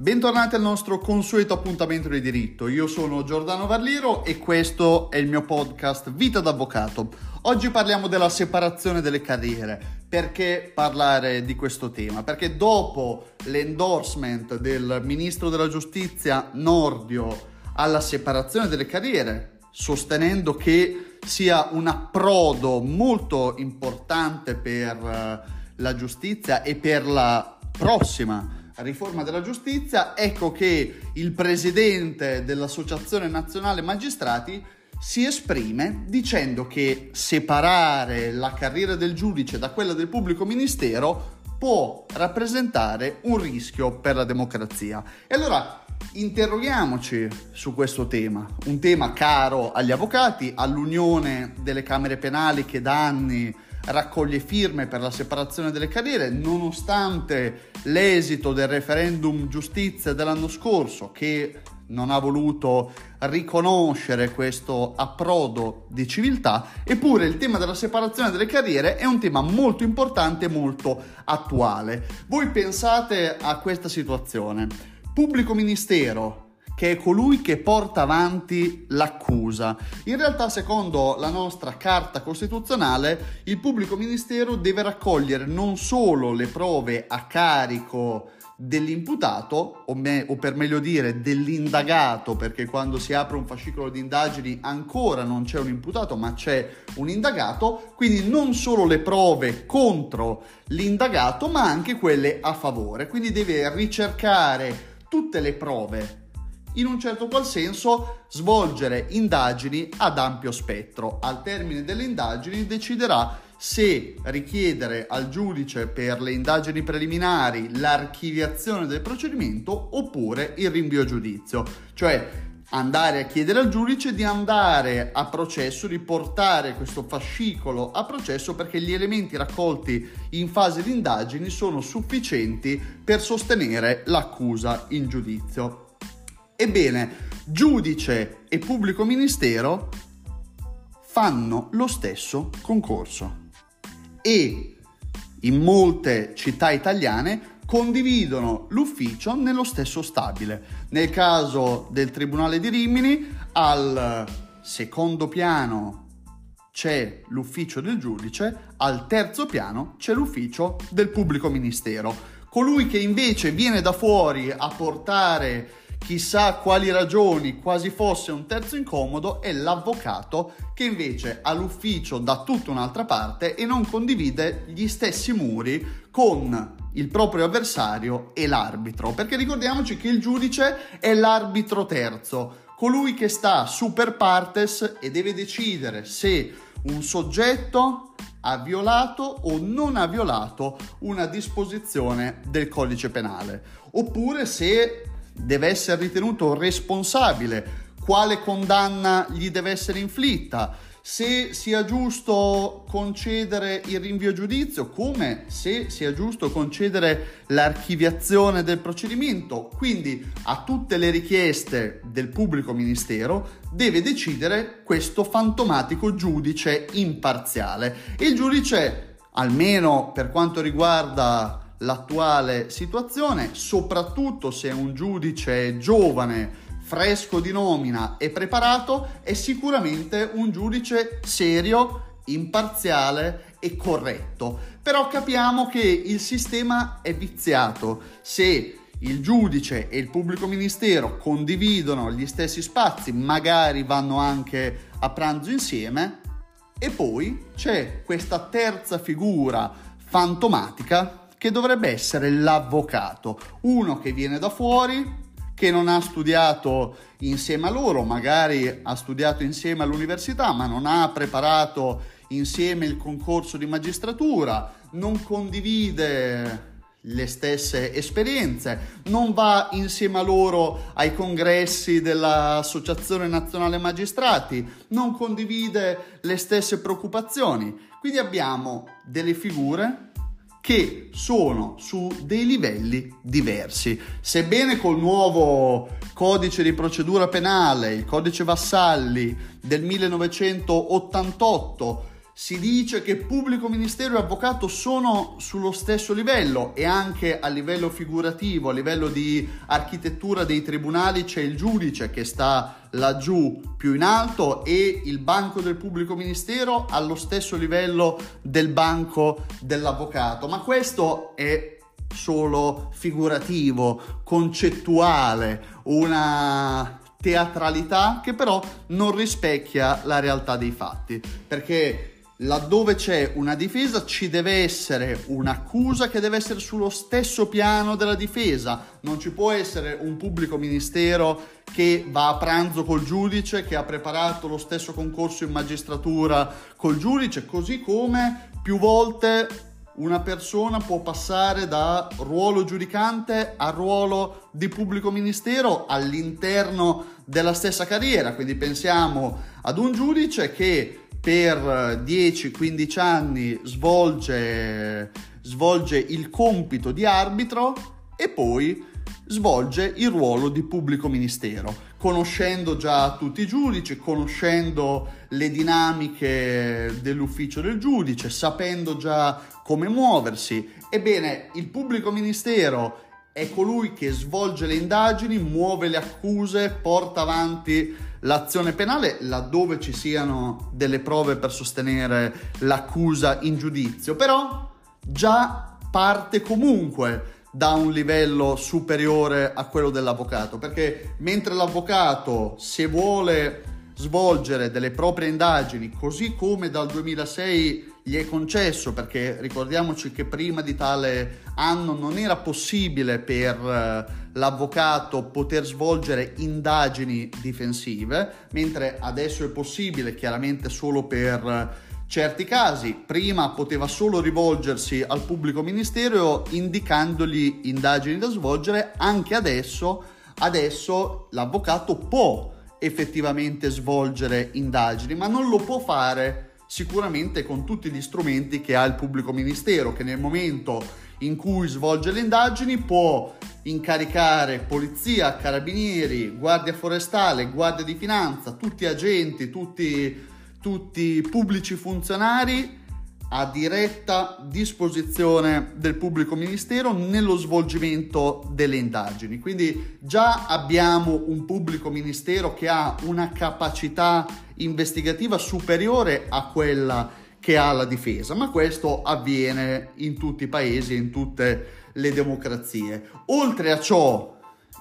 Bentornati al nostro consueto appuntamento di diritto. Io sono Giordano Varliro e questo è il mio podcast Vita d'Avvocato. Oggi parliamo della separazione delle carriere. Perché parlare di questo tema? Perché dopo l'endorsement del ministro della giustizia Nordio alla separazione delle carriere, sostenendo che sia un approdo molto importante per eh, la giustizia e per la prossima riforma della giustizia, ecco che il presidente dell'Associazione Nazionale Magistrati si esprime dicendo che separare la carriera del giudice da quella del pubblico ministero può rappresentare un rischio per la democrazia. E allora interroghiamoci su questo tema, un tema caro agli avvocati, all'Unione delle Camere Penali che da anni raccoglie firme per la separazione delle carriere, nonostante l'esito del referendum giustizia dell'anno scorso che non ha voluto riconoscere questo approdo di civiltà, eppure il tema della separazione delle carriere è un tema molto importante e molto attuale. Voi pensate a questa situazione. Pubblico ministero che è colui che porta avanti l'accusa. In realtà, secondo la nostra Carta Costituzionale, il pubblico ministero deve raccogliere non solo le prove a carico dell'imputato, o, me, o, per meglio dire dell'indagato, perché quando si apre un fascicolo di indagini ancora non c'è un imputato, ma c'è un indagato, quindi non solo le prove contro l'indagato, ma anche quelle a favore. Quindi deve ricercare tutte le prove in un certo qual senso svolgere indagini ad ampio spettro. Al termine delle indagini deciderà se richiedere al giudice per le indagini preliminari l'archiviazione del procedimento oppure il rinvio a giudizio, cioè andare a chiedere al giudice di andare a processo, di portare questo fascicolo a processo perché gli elementi raccolti in fase di indagini sono sufficienti per sostenere l'accusa in giudizio. Ebbene, giudice e pubblico ministero fanno lo stesso concorso e in molte città italiane condividono l'ufficio nello stesso stabile. Nel caso del Tribunale di Rimini, al secondo piano c'è l'ufficio del giudice, al terzo piano c'è l'ufficio del pubblico ministero. Colui che invece viene da fuori a portare chissà quali ragioni, quasi fosse un terzo incomodo, è l'avvocato che invece ha l'ufficio da tutta un'altra parte e non condivide gli stessi muri con il proprio avversario e l'arbitro, perché ricordiamoci che il giudice è l'arbitro terzo, colui che sta super partes e deve decidere se un soggetto ha violato o non ha violato una disposizione del codice penale, oppure se deve essere ritenuto responsabile, quale condanna gli deve essere inflitta, se sia giusto concedere il rinvio a giudizio, come se sia giusto concedere l'archiviazione del procedimento. Quindi a tutte le richieste del pubblico ministero deve decidere questo fantomatico giudice imparziale. il giudice, almeno per quanto riguarda l'attuale situazione, soprattutto se un giudice giovane, fresco di nomina e preparato, è sicuramente un giudice serio, imparziale e corretto. Però capiamo che il sistema è viziato. Se il giudice e il pubblico ministero condividono gli stessi spazi, magari vanno anche a pranzo insieme, e poi c'è questa terza figura fantomatica che dovrebbe essere l'avvocato, uno che viene da fuori, che non ha studiato insieme a loro, magari ha studiato insieme all'università, ma non ha preparato insieme il concorso di magistratura, non condivide le stesse esperienze, non va insieme a loro ai congressi dell'Associazione Nazionale Magistrati, non condivide le stesse preoccupazioni. Quindi abbiamo delle figure che sono su dei livelli diversi. Sebbene col nuovo codice di procedura penale, il codice Vassalli del 1988, si dice che pubblico ministero e avvocato sono sullo stesso livello e anche a livello figurativo, a livello di architettura dei tribunali c'è il giudice che sta laggiù più in alto e il banco del pubblico ministero allo stesso livello del banco dell'avvocato, ma questo è solo figurativo, concettuale, una teatralità che però non rispecchia la realtà dei fatti, perché laddove c'è una difesa ci deve essere un'accusa che deve essere sullo stesso piano della difesa, non ci può essere un pubblico ministero che va a pranzo col giudice, che ha preparato lo stesso concorso in magistratura col giudice, così come più volte una persona può passare da ruolo giudicante a ruolo di pubblico ministero all'interno della stessa carriera, quindi pensiamo ad un giudice che per 10-15 anni svolge, svolge il compito di arbitro e poi svolge il ruolo di pubblico ministero, conoscendo già tutti i giudici, conoscendo le dinamiche dell'ufficio del giudice, sapendo già come muoversi. Ebbene, il pubblico ministero è colui che svolge le indagini, muove le accuse, porta avanti l'azione penale laddove ci siano delle prove per sostenere l'accusa in giudizio, però già parte comunque da un livello superiore a quello dell'avvocato, perché mentre l'avvocato se vuole svolgere delle proprie indagini così come dal 2006 gli è concesso perché ricordiamoci che prima di tale anno non era possibile per eh, l'avvocato poter svolgere indagini difensive, mentre adesso è possibile chiaramente solo per eh, certi casi. Prima poteva solo rivolgersi al pubblico ministero indicandogli indagini da svolgere, anche adesso, adesso l'avvocato può effettivamente svolgere indagini, ma non lo può fare sicuramente con tutti gli strumenti che ha il pubblico ministero, che nel momento in cui svolge le indagini può incaricare polizia, carabinieri, guardia forestale, guardia di finanza, tutti agenti, tutti, tutti pubblici funzionari a diretta disposizione del pubblico ministero nello svolgimento delle indagini. Quindi già abbiamo un pubblico ministero che ha una capacità investigativa superiore a quella che ha la difesa, ma questo avviene in tutti i paesi e in tutte le democrazie. Oltre a ciò,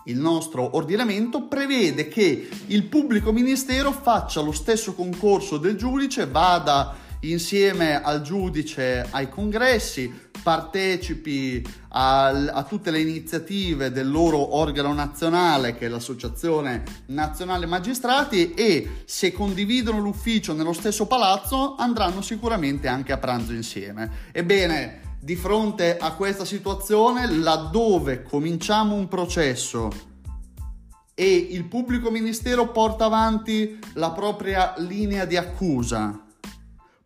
il nostro ordinamento prevede che il pubblico ministero faccia lo stesso concorso del giudice, vada insieme al giudice ai congressi, partecipi a, a, tutte le iniziative del loro organo nazionale che è l'Associazione Nazionale Magistrati e se condividono l'ufficio nello stesso palazzo andranno sicuramente anche a pranzo insieme. Ebbene, di fronte a questa situazione, laddove cominciamo un processo e il pubblico ministero porta avanti la propria linea di accusa,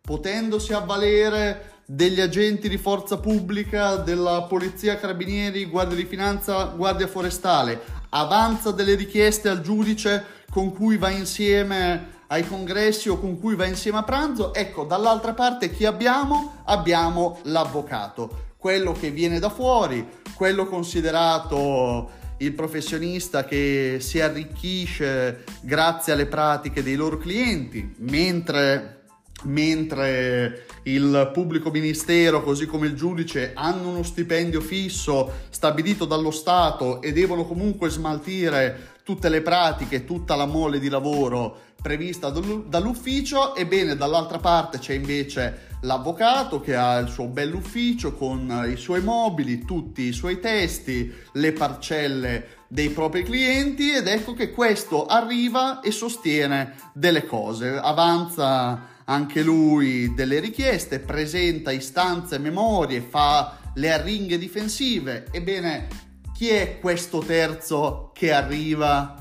potendosi avvalere degli agenti di forza pubblica, della polizia, carabinieri, guardia di finanza, guardia forestale, avanza delle richieste al giudice con cui va insieme ai congressi o con cui va insieme a pranzo, ecco, dall'altra parte chi abbiamo? Abbiamo l'avvocato, quello che viene da fuori, quello considerato il professionista che si arricchisce grazie alle pratiche dei loro clienti, mentre mentre il pubblico ministero, così come il giudice, hanno uno stipendio fisso stabilito dallo Stato e devono comunque smaltire tutte le pratiche, tutta la mole di lavoro prevista dall'ufficio, ebbene dall'altra parte c'è invece l'avvocato che ha il suo bell'ufficio con i suoi mobili, tutti i suoi testi, le parcelle dei propri clienti ed ecco che questo arriva e sostiene delle cose, avanza anche lui delle richieste, presenta istanze memorie, fa le arringhe difensive. Ebbene, chi è questo terzo che arriva?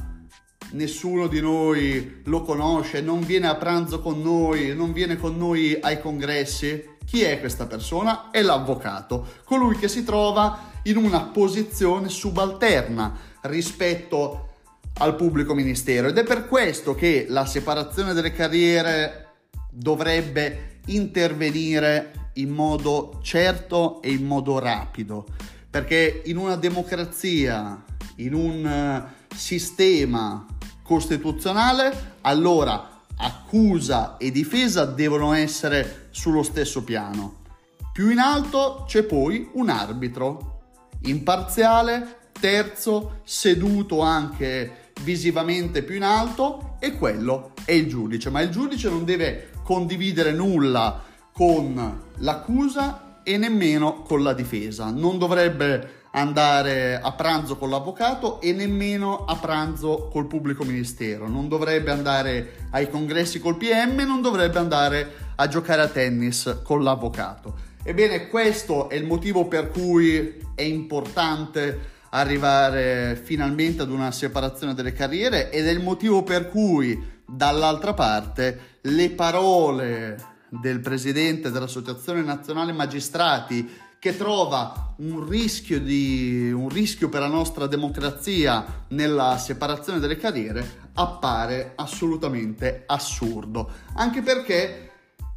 Nessuno di noi lo conosce, non viene a pranzo con noi, non viene con noi ai congressi. Chi è questa persona? È l'avvocato, colui che si trova in una posizione subalterna rispetto al pubblico ministero ed è per questo che la separazione delle carriere dovrebbe intervenire in modo certo e in modo rapido, perché in una democrazia, in un eh, sistema costituzionale, allora accusa e difesa devono essere sullo stesso piano. Più in alto c'è poi un arbitro imparziale, terzo, seduto anche visivamente più in alto e quello è il giudice, ma il giudice non deve condividere nulla con l'accusa e nemmeno con la difesa, non dovrebbe andare a pranzo con l'avvocato e nemmeno a pranzo col pubblico ministero, non dovrebbe andare ai congressi col PM, non dovrebbe andare a giocare a tennis con l'avvocato. Ebbene, questo è il motivo per cui è importante arrivare finalmente ad una separazione delle carriere ed è il motivo per cui dall'altra parte le parole del presidente dell'Associazione Nazionale Magistrati che trova un rischio, di, un rischio per la nostra democrazia nella separazione delle carriere appare assolutamente assurdo, anche perché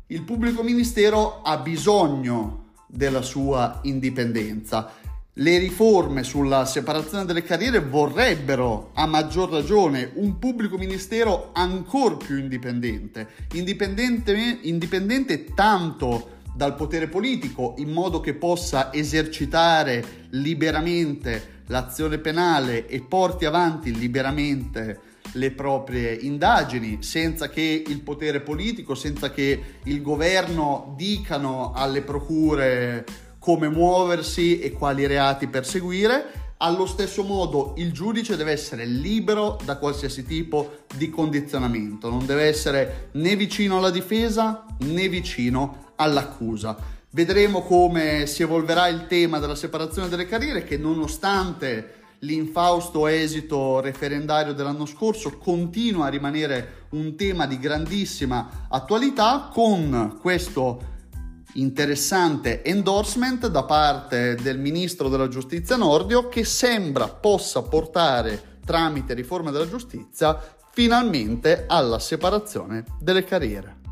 il pubblico ministero ha bisogno della sua indipendenza. Le riforme sulla separazione delle carriere vorrebbero, a maggior ragione, un pubblico ministero ancora più indipendente, indipendente, indipendente tanto dal potere politico in modo che possa esercitare liberamente l'azione penale e porti avanti liberamente le proprie indagini senza che il potere politico, senza che il governo dicano alle procure come muoversi e quali reati perseguire. Allo stesso modo il giudice deve essere libero da qualsiasi tipo di condizionamento, non deve essere né vicino alla difesa né vicino all'accusa. Vedremo come si evolverà il tema della separazione delle carriere che nonostante l'infausto esito referendario dell'anno scorso continua a rimanere un tema di grandissima attualità con questo interessante endorsement da parte del ministro della giustizia Nordio che sembra possa portare tramite riforma della giustizia finalmente alla separazione delle carriere.